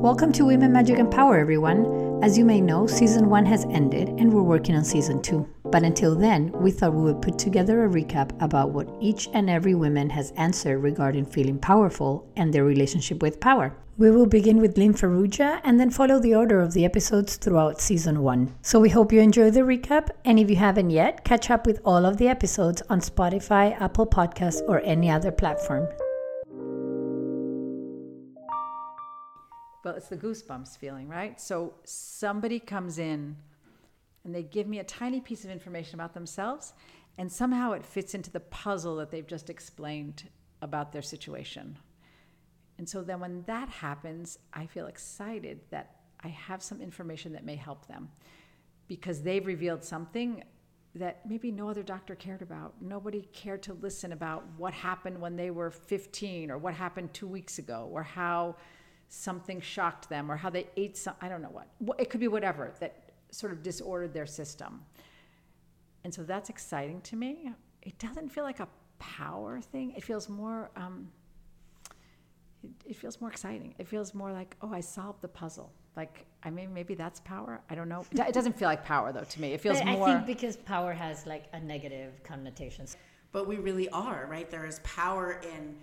Welcome to Women Magic and Power, everyone. As you may know, season one has ended and we're working on season two. But until then, we thought we would put together a recap about what each and every woman has answered regarding feeling powerful and their relationship with power. We will begin with Lynn Farrugia and then follow the order of the episodes throughout season one. So we hope you enjoy the recap, and if you haven't yet, catch up with all of the episodes on Spotify, Apple Podcasts, or any other platform. Well, it's the goosebumps feeling, right? So somebody comes in and they give me a tiny piece of information about themselves, and somehow it fits into the puzzle that they've just explained about their situation. And so then when that happens, I feel excited that I have some information that may help them because they've revealed something that maybe no other doctor cared about. Nobody cared to listen about what happened when they were 15 or what happened two weeks ago or how something shocked them or how they ate some, I don't know what. It could be whatever that sort of disordered their system. And so that's exciting to me. It doesn't feel like a power thing. It feels more, um, it, it feels more exciting. It feels more like, oh, I solved the puzzle. Like, I mean, maybe that's power. I don't know. It doesn't feel like power though to me. It feels But more. I think because power has like a negative connotation. but we really are right there is power in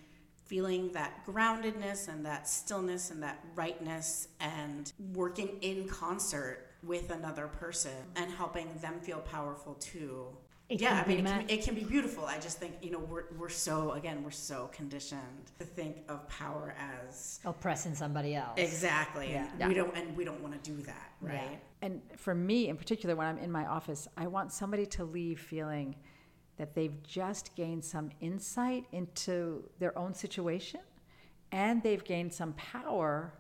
feeling that groundedness and that stillness and that rightness and working in concert with another person and helping them feel powerful too It yeah i mean it can, it can be beautiful i just think you know we're, we're so again we're so conditioned to think of power as Oppressing somebody else. exactly Yeah. and we don't and we don't want to do that right Yeah. And for me in particular, when I'm in my office, I want somebody to leave feeling that they've just gained some insight into their own situation and they've gained some power.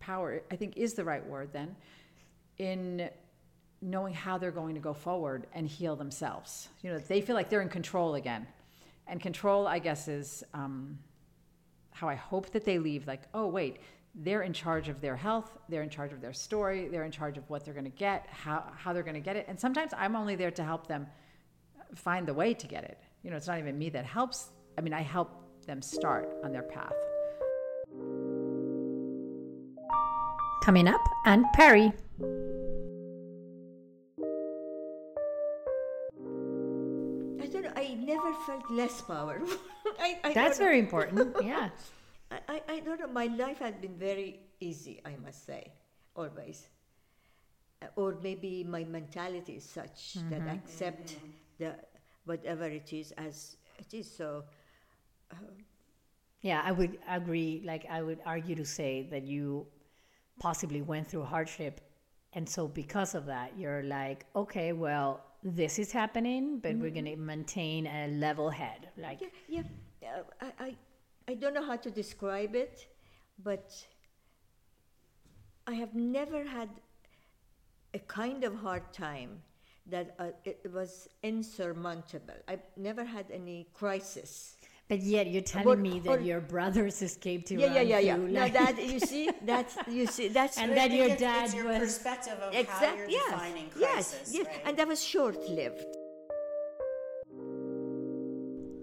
Power, I think, is the right word then, in knowing how they're going to go forward and heal themselves. You know, they feel like they're in control again. And control, I guess, is um, how I hope that they leave like, oh, wait, they're in charge of their health, they're in charge of their story, they're in charge of what they're going to get, how, how they're going to get it. And sometimes I'm only there to help them find the way to get it. You know, it's not even me that helps. I mean, I help them start on their path. Coming up, and Perry. I don't know. I never felt less powerful. I, I That's very important. Yeah. I, I, I don't know. My life has been very easy, I must say, always. Uh, Or maybe my mentality is such that I accept the whatever it is as it is. So Yeah, I would agree. Like, I would argue to say that you possibly went through hardship. And so, because of that, you're like, okay, well, this is happening, but we're going to maintain a level head. Like, yeah, yeah. Uh, I, I I don't know how to describe it, but I have never had a kind of hard time that uh, it was insurmountable. I've never had any crisis. but yet you're telling But- me or- that your brothers escaped Yeah, yeah, yeah, yeah. through, No, that you see, that's you see, that's And But I that your dad it's your was- perspective of how exact. you're Yes, defining yes, crisis yes, right? and that was short lived.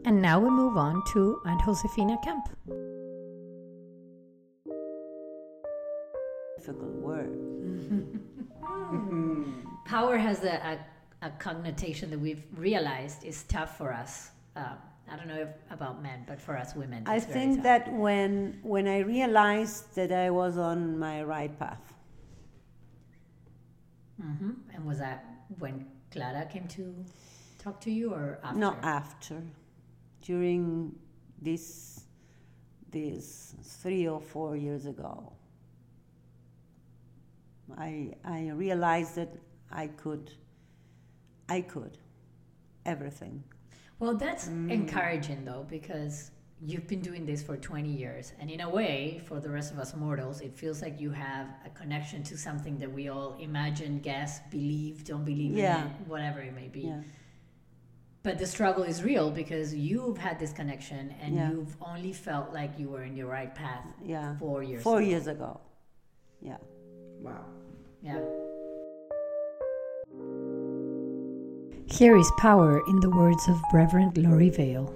And now we move on to Aunt Josefina Kemp. difficult word. Power has a, a, a connotation that we've realized is tough for us. Um, I don't know if, about men, but for us women, I think tough. that when when I realized that I was on my right path, hmm And was that when Clara came to talk to you, or after? not after, during this this three or four years ago, I I realized that I could I could everything. Well, that's mm. encouraging though, because you've been doing this for 20 years. And in a way, for the rest of us mortals, it feels like you have a connection to something that we all imagine, guess, believe, don't believe Yeah. in it, whatever it may be. Yeah. But the struggle is real because you've had this connection and Yeah. you've only felt like you were in your right path Yeah. four years Four ago. years ago. Yeah. wow Yeah. Here is power in the words of Reverend Lori Vale.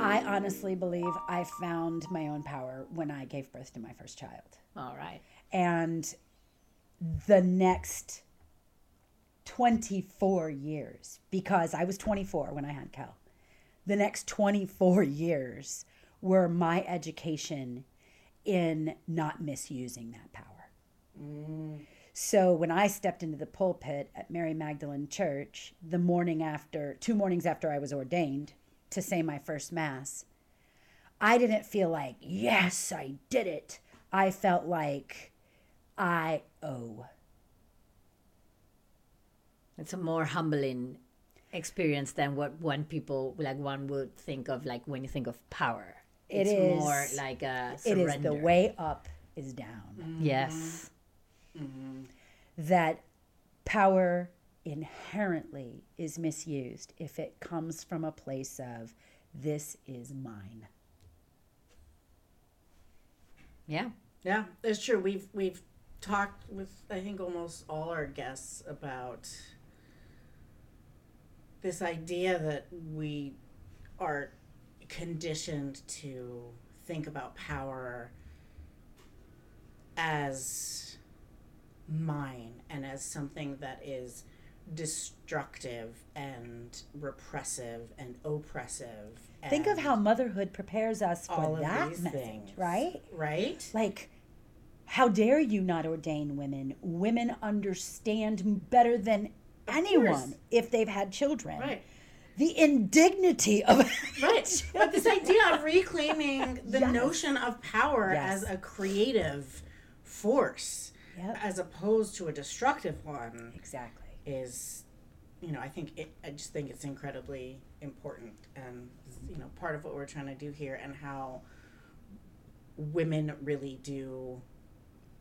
I honestly believe I found my own power when I gave birth to my first child. All right. And the next 24 years, because I was 24 when I had Cal, the next 24 years were my education in not misusing that power. Mm. So when I stepped into the pulpit at Mary Magdalene Church the morning after, two mornings after I was ordained to say my first Mass, I didn't feel like, yes, I did it. I felt like I owe. It's a more humbling experience than what one people like one would think of like when you think of power. It it's is- more like a surrender. is the way up is down. Mm-hmm. Yes. Mm-hmm. That power inherently is misused if it comes from a place of, this is mine. Yeah. Yeah, it's true. We've we've talked with I think almost all our guests about this idea that we are conditioned to think about power as mine and as something that is destructive and repressive and oppressive. Think of how motherhood prepares us for that message, things, right? Right? Like, how dare you not ordain women? Women understand better than anyone if they've had children. Right. The indignity of Right. But this idea of reclaiming the Yes. notion of power Yes. as a creative force Yep. as opposed to a destructive one exactly. is you know, I think it I just think it's incredibly important and you know, part of what we're trying to do here and how women really do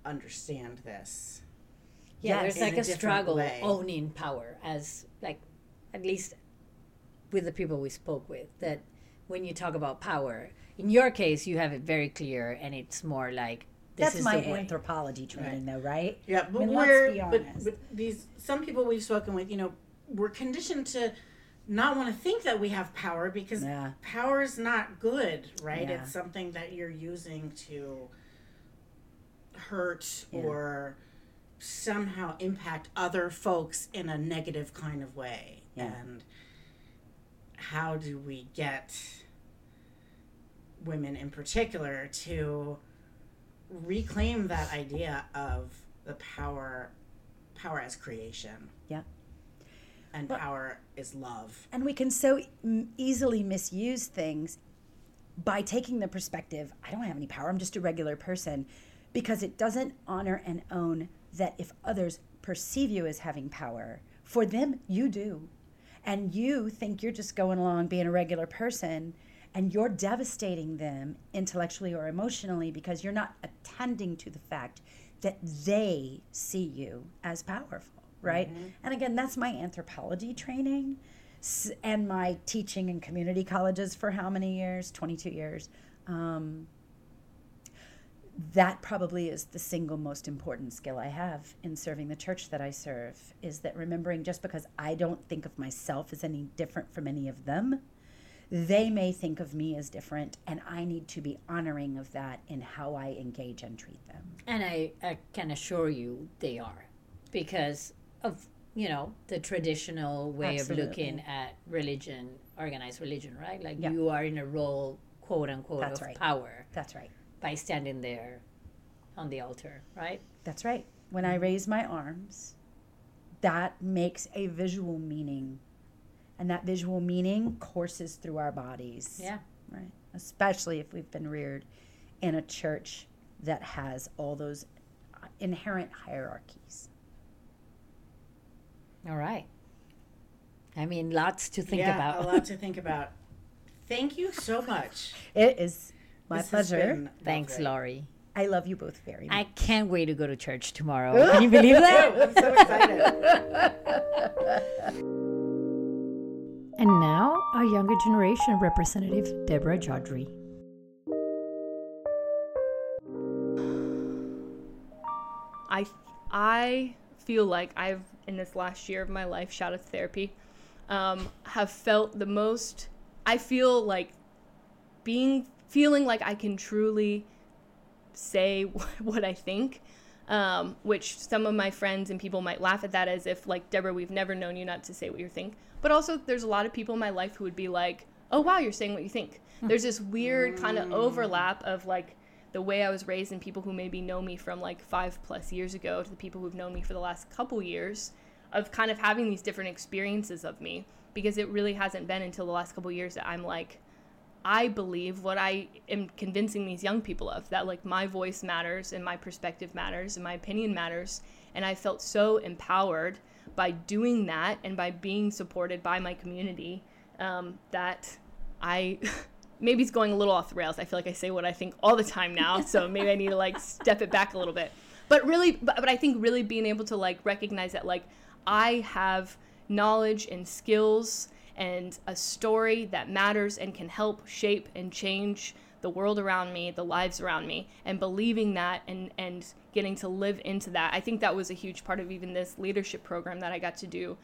understand this. Yeah, there's like a a, struggle way. owning power as like at least with the people we spoke with that when you talk about power in your case you have it very clear and it's more like this That's is my the anthropology training, though, right? Yeah, but I mean, let's we're be but, honest. but these some people we've spoken with, you know, we're conditioned to not want to think that we have power because Yeah. power is not good, right? Yeah. It's something that you're using to hurt Yeah. or somehow impact other folks in a negative kind of way. Yeah. And how do we get women in particular to reclaim that idea of the power power as creation Yeah. and power is love And we can so easily misuse things by taking the perspective, I don't have any power, I'm just a regular person, because it doesn't honor and own that if others perceive you as having power, for them, you do. And you think you're just going along being a regular person, and you're devastating them intellectually or emotionally because you're not attending to the fact that they see you as powerful, right? And again, that's my anthropology training and my teaching in community colleges for how many years? 22 years. Um, that probably is the single most important skill I have in serving the church that I serve is that remembering just because I don't think of myself as any different from any of them, they may think of me as different, and I need to be honoring of that in how I engage and treat them. and I, I can assure you they are because of you know the traditional way Absolutely. of looking at religion organized religion right like Yeah. you are in a role quote unquote That's of right. power That's right. by standing there on the altar right That's right. When I raise my arms, that makes a visual meaning. And that visual meaning courses through our bodies. yeah Right. Especially if we've been reared in a church that has all those uh, inherent hierarchies. all right i mean lots to think yeah about a lot to think about thank you so much It is my This pleasure. thanks lovely. laurie I love you both very much. i can't wait to go to church tomorrow can you believe that i'm so excited And now, our younger generation representative, Deborah Jodry. I I feel like I've in this last year of my life, shout out to therapy, um, have felt the most. I feel like being feeling like I can truly say what I think. Um, which some of my friends and people might laugh at that as if like Deborah, we've never known you not to say what you think. But also, there's a lot of people in my life who would be like, "Oh wow, you're saying what you think." Hmm. There's this weird kind of mm. overlap of like the way I was raised and people who maybe know me from like five plus years ago to the people who've known me for the last couple years of kind of having these different experiences of me because it really hasn't been until the last couple years that I'm like I believe what I am convincing these young people of that like my voice matters and my perspective matters and my opinion matters. And I felt so empowered by doing that and by being supported by my community um, that I maybe it's going a little off the rails. I feel like I say what I think all the time now, so maybe I need to like step it back a little bit. But really, but, but I think really being able to like recognize that like I have knowledge and skills and a story that matters and can help shape and change the world around me, the lives around me, and believing that and and getting to live into that. I think that was a huge part of even this leadership program that I got to do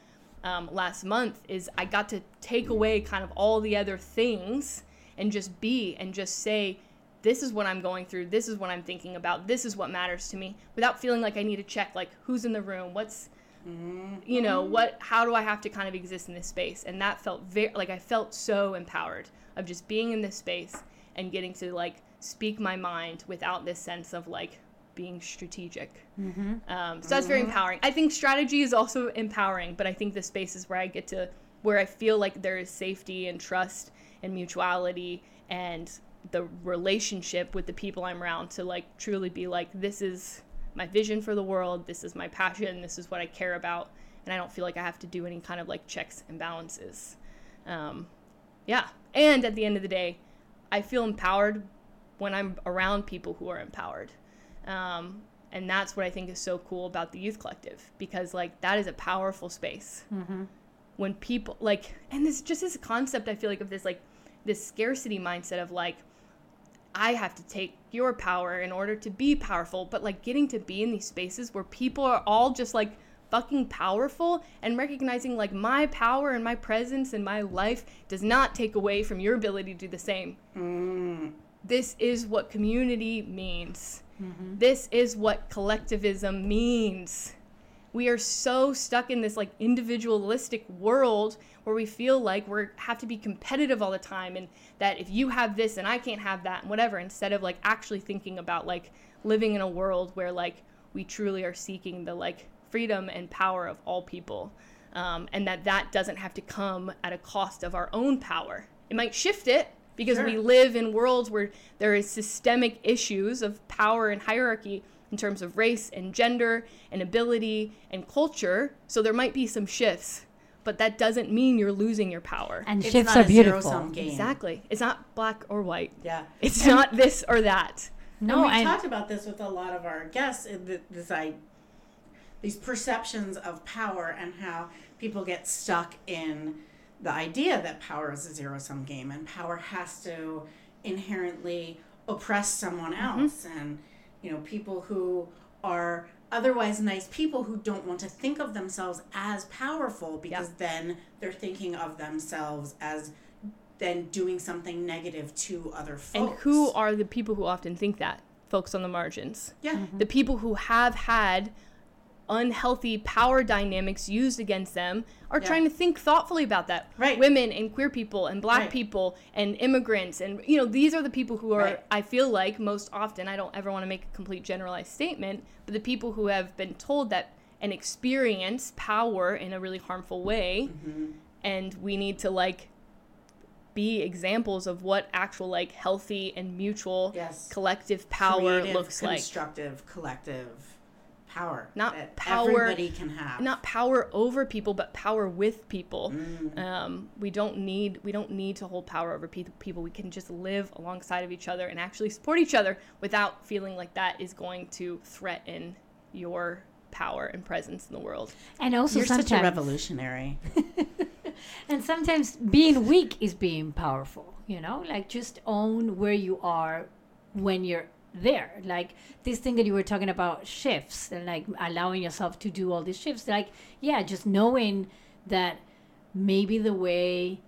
um, last month. Is I got to take away kind of all the other things and just be and just say this is what I'm going through, this is what I'm thinking about, this is what matters to me without feeling like I need to check like who's in the room, what's you know, what how do I have to kind of exist in this space? And that felt very like I felt so empowered of just being in this space and getting to like speak my mind without this sense of like being strategic. Um, so that's very empowering. I think strategy is also empowering, but I think the space is where I get to where I feel like there is safety and trust and mutuality and the relationship with the people I'm around to like truly be like this is my vision for the world, this is my passion, this is what I care about, and I don't feel like I have to do any kind of like checks and balances. Um, yeah, and at the end of the day, I feel empowered when I'm around people who are empowered. Um, and that's what I think is so cool about the youth collective because like that is a powerful space. When people like, and this just this concept I feel like of this like this scarcity mindset of like I have to take your power in order to be powerful, but like getting to be in these spaces where people are all just like fucking powerful and recognizing like my power and my presence and my life does not take away from your ability to do the same. Mm. This is what community means. Mm-hmm. This is what collectivism means. We are so stuck in this like individualistic world where we feel like we have to be competitive all the time and that if you have this and I can't have that and whatever instead of like actually thinking about like living in a world where like we truly are seeking the like freedom and power of all people um, and that that doesn't have to come at a cost of our own power it might shift it because we live in worlds where there is systemic issues of power and hierarchy in terms of race and gender and ability and culture so there might be some shifts but that doesn't mean you're losing your power And It's shifts not are a beautiful. game. exactly it's not black or white Yeah. it's not this or that No, and we and talked about this with a lot of our guests. uh, th- This I, these perceptions of power and how people get stuck in the idea that power is a zero sum game and power has to inherently oppress someone mm-hmm. else. And you know people who are otherwise nice people who don't want to think of themselves as powerful because then they're thinking of themselves as then doing something negative to other folks. and who are the people who often think that? Folks on the margins. Yeah. Mm-hmm. The people who have had unhealthy power dynamics used against them are Yeah. trying to think thoughtfully about that. Right. Women and queer people and black Right. people and immigrants and you know these are the people who are Right. I feel like most often I don't ever want to make a complete generalized statement, but the people who have been told that and experience power in a really harmful way Mm-hmm. and we need to like be examples of what actual like healthy and mutual Yes. collective power Creative, looks like constructive, collective power. Not that power- everybody can have. not power over people but power with people Mm. um, we don't need we don't need to hold power over pe- people we can just live alongside of each other and actually support each other without feeling like that is going to threaten your power and presence in the world and also You're such a revolutionary. and sometimes being weak is being powerful you know like just own where you are when you're there like this thing that you were talking about shifts and like allowing yourself to do all these shifts like yeah just knowing that maybe the way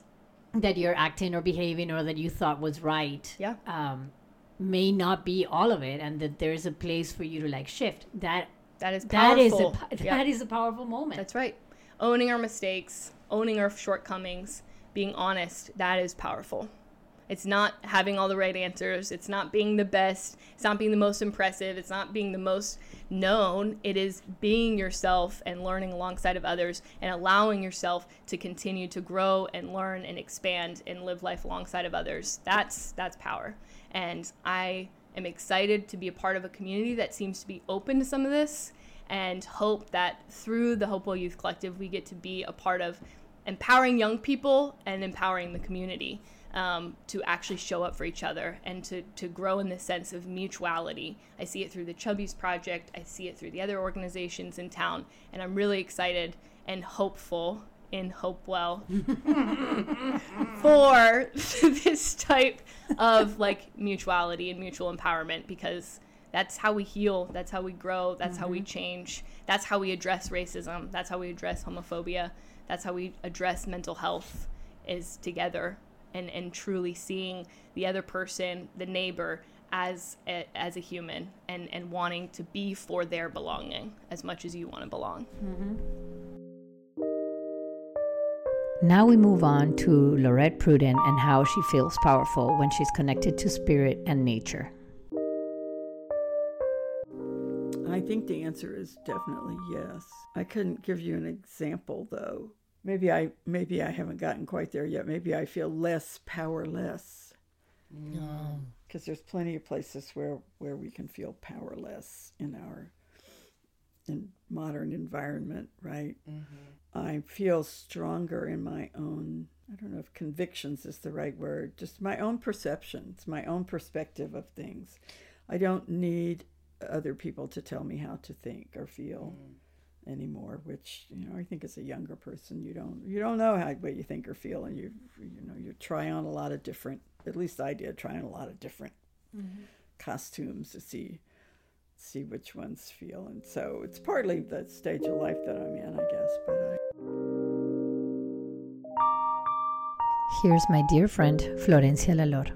that you're acting or behaving or that you thought was right Yeah. um, may not be all of it and that there's a place for you to like shift that that is powerful. That is a, yeah. that is a powerful moment That's right. Owning our mistakes, owning our shortcomings, being honest, that is powerful. It's not having all the right answers. It's not being the best. It's not being the most impressive. It's not being the most known. It is being yourself and learning alongside of others and allowing yourself to continue to grow and learn and expand and live life alongside of others. That's that's power. And I am excited to be a part of a community that seems to be open to some of this and hope that through the Hopewell Youth Collective, we get to be a part of empowering young people and empowering the community um, to actually show up for each other and to, to grow in this sense of mutuality. I see it through the Chubbies Project, I see it through the other organizations in town, and I'm really excited and hopeful in Hopewell for this type of like mutuality and mutual empowerment because that's how we heal. That's how we grow. That's how we change. That's how we address racism. That's how we address homophobia that's how we address mental health is together and and truly seeing the other person the neighbor as a, as a human and and wanting to be for their belonging as much as you want to belong mm-hmm. Now we move on to Lorette Pruden and how she feels powerful when she's connected to spirit and nature. I think the answer is definitely yes. I couldn't give you an example though. Maybe I maybe I haven't gotten quite there yet. Maybe I feel less powerless. Because there's plenty of places where where we can feel powerless in our in modern environment, right? Mm-hmm. I feel stronger in my own I don't know if convictions is the right word, just my own perceptions, my own perspective of things. I don't need other people to tell me how to think or feel mm. Anymore which you know i think as a younger person you don't you don't know how what you think or feel and you you know you try on a lot of different at least i did try on a lot of different mm-hmm. costumes to see see which ones feel and so it's partly the stage of life that i'm in i guess but i Here's my dear friend Florencia Lalor.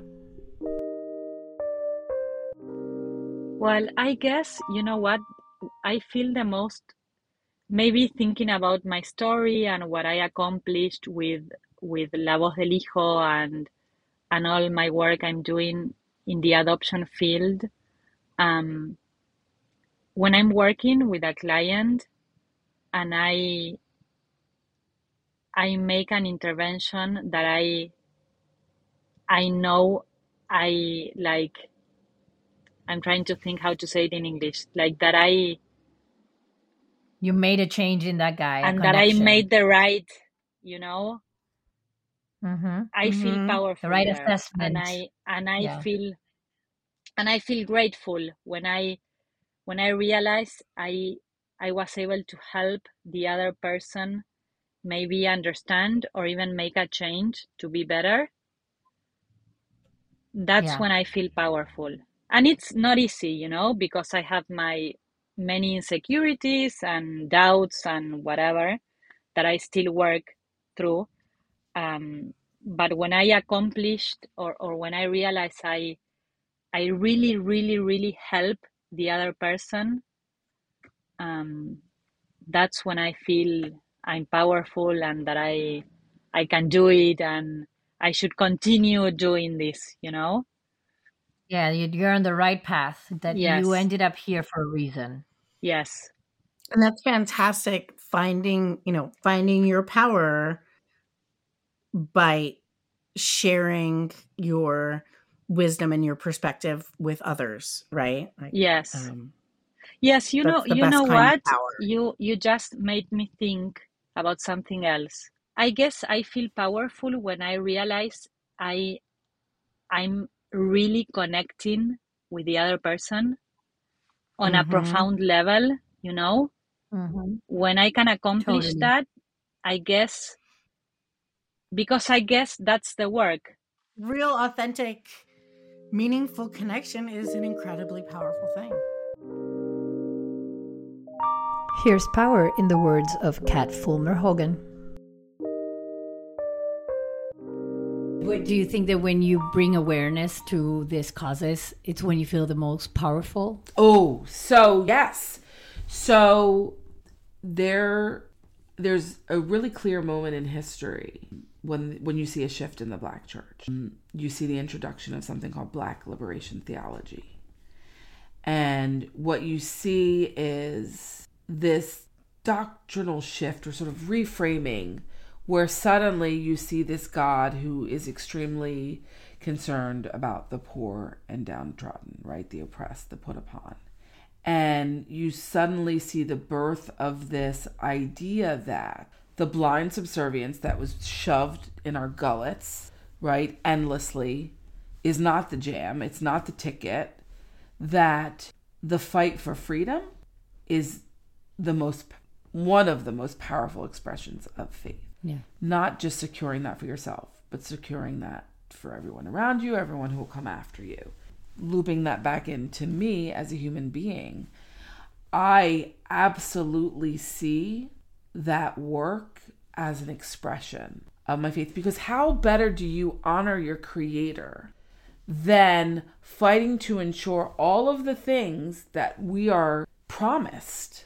Well, I guess, you know what? I feel the most maybe thinking about my story and what I accomplished with with La Voz del Hijo and and all my work I'm doing in the adoption field. Um, when I'm working with a client and I I make an intervention that I I know I like I'm trying to think how to say it in English. Like that I You made a change in that guy. and that I made the right, you know, hmm I feel Mhm. powerful. The right there. assessment. And I and I Yeah. feel and I feel grateful when I when I realize I I was able to help the other person maybe understand or even make a change to be better. That's Yeah. when I feel powerful. And it's not easy, you know, because I have my many insecurities and doubts and whatever that I still work through. Um, but when I accomplished or, or when I realize I I really, really, really help the other person, um, that's when I feel I'm powerful and that I I can do it and I should continue doing this, you know? Yeah, you- you're on the right path. That Yes. you ended up here for a reason. Yes. And that's fantastic finding, you know, finding your power by sharing your wisdom and your perspective with others, right? Like, Yes. um, Yes, you know, you know what? You you just made me think about something else. I guess I feel powerful when I realize I I'm really connecting with the other person on a Mhm. profound level, you know? Mm-hmm. When I can accomplish Totally. that, I guess because I guess that's the work. real authentic meaningful connection is an incredibly powerful thing. Here's power in the words of Kat Fulmer Hogan. Do you think that when you bring awareness to these causes, it's when you feel the most powerful? Oh, so yes. So there there's a really clear moment in history when when you see a shift in the black church. You see the introduction of something called black liberation theology. And what you see is this doctrinal shift or sort of reframing where suddenly you see this God who is extremely concerned about the poor and downtrodden, right? The oppressed, the put upon. And you suddenly see the birth of this idea that the blind subservience that was shoved in our gullets, right, endlessly, is not the jam, it's not the ticket, that the fight for freedom is the most one of the most powerful expressions of faith. Yeah. Not just securing that for yourself, but securing that for everyone around you, everyone who will come after you. Looping that back into me as a human being, I absolutely see that work as an expression of my faith because how better do you honor your creator than fighting to ensure all of the things that we are promised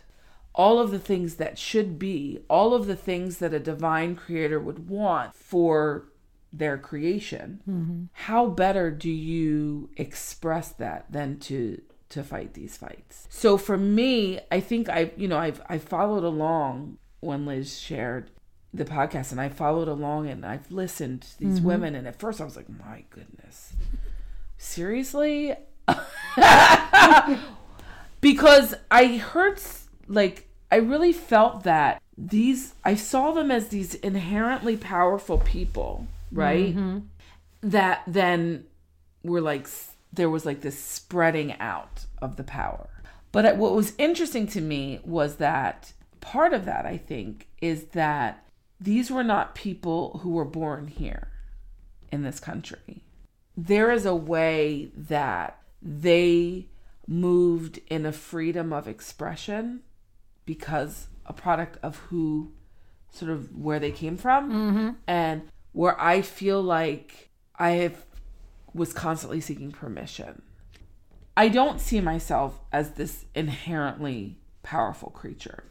all of the things that should be, all of the things that a divine creator would want for their creation. Mm-hmm. How better do you express that than to to fight these fights? So for me, I think I you know I've I followed along when Liz shared the podcast and I followed along and I've listened to these Mm-hmm. women and at first I was like, my goodness. Seriously? because I heard like I really felt that these I saw them as these inherently powerful people, right? Mm-hmm. That then were like there was like this spreading out of the power. But what was interesting to me was that part of that I think is that these were not people who were born here in this country. There is a way that they moved in a freedom of expression because a product of who sort of where they came from mm-hmm. and where I feel like I have was constantly seeking permission. I don't see myself as this inherently powerful creature.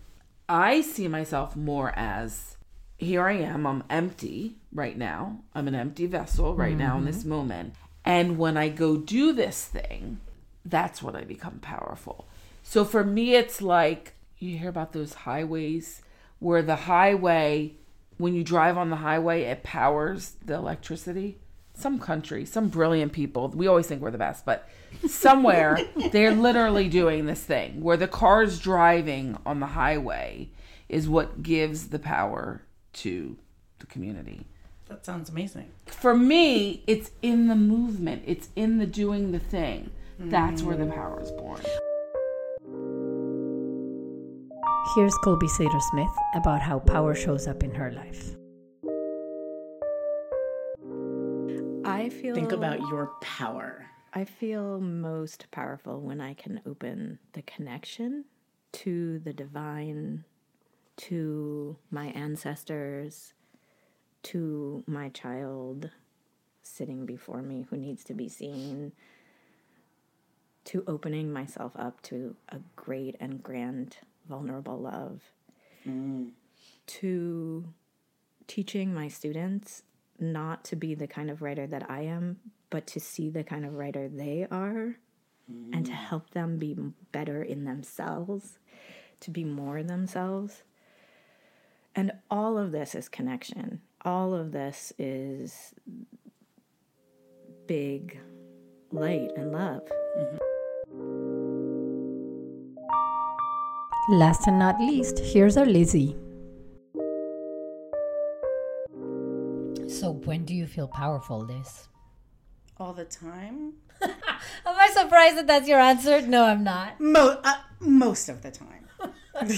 I see myself more as here I am, I'm empty right now. I'm an empty vessel right now in this mm-hmm. moment. And when I go do this thing, that's when I become powerful. So for me, it's like you hear about those highways where the highway, when you drive on the highway, it powers the electricity. Some country, some brilliant people, we always think we're the best, but somewhere they're literally doing this thing where the cars driving on the highway is what gives the power to the community That sounds amazing. for me, it's in the movement. It's in the doing the thing. That's where the power is born. Here's Colby Sater Smith about how power shows up in her life. I feel Think about your power. I feel most powerful when I can open the connection to the divine, to my ancestors, to my child sitting before me who needs to be seen, to opening myself up to a great and grand vulnerable love, mm. to teaching my students not to be the kind of writer that I am, but to see the kind of writer they are and to mm. help them be better in themselves, to be more themselves. And all of this is connection. All of this is big light and love. Mm-hmm. Last and not least, here's our Lizzie. So, when do you feel powerful, Liz? All the time? Am I surprised that that's your answer? No, I'm not. Mo- uh, most of the time.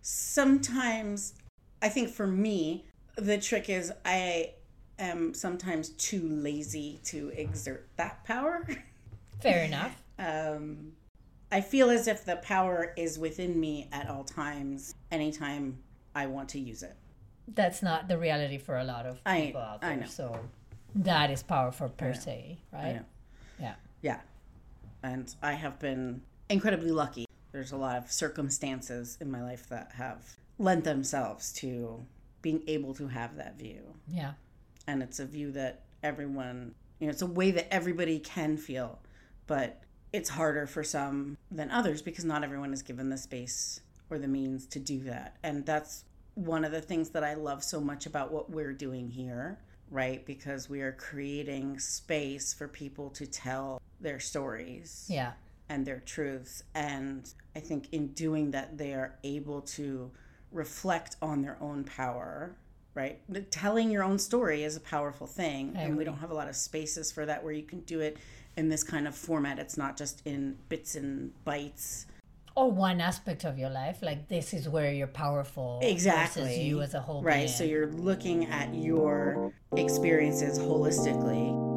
sometimes, I think for me, the trick is I am sometimes too lazy to exert that power. Fair enough. I feel as if the power is within me at all times, anytime I want to use it. that's not the reality for a lot of I- people out I there. know. So that is powerful per se, right? Yeah. Yeah. And I have been incredibly lucky. There's a lot of circumstances in my life that have lent themselves to being able to have that view. Yeah. And it's a view that everyone, you know, it's a way that everybody can feel, but it's harder for some than others because not everyone is given the space or the means to do that. And that's one of the things that I love so much about what we're doing here, right? Because we are creating space for people to tell their stories Yeah. and their truths. And I think in doing that, they are able to reflect on their own power, right? The- Telling your own story is a powerful thing. I and we don't have a lot of spaces for that where you can do it in this kind of format. It's not just in bits and bytes. Or one aspect of your life, like this is where you're powerful. Exactly. Versus you as a whole. Right. being. So you're looking at your experiences holistically.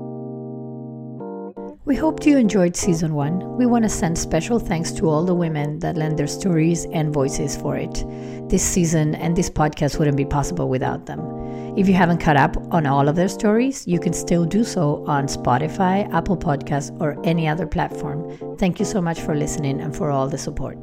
We hoped you enjoyed season one. We want to send special thanks to all the women that lend their stories and voices for it. This season and this podcast wouldn't be possible without them. If you haven't caught up on all of their stories, you can still do so on Spotify, Apple Podcasts, or any other platform. Thank you so much for listening and for all the support.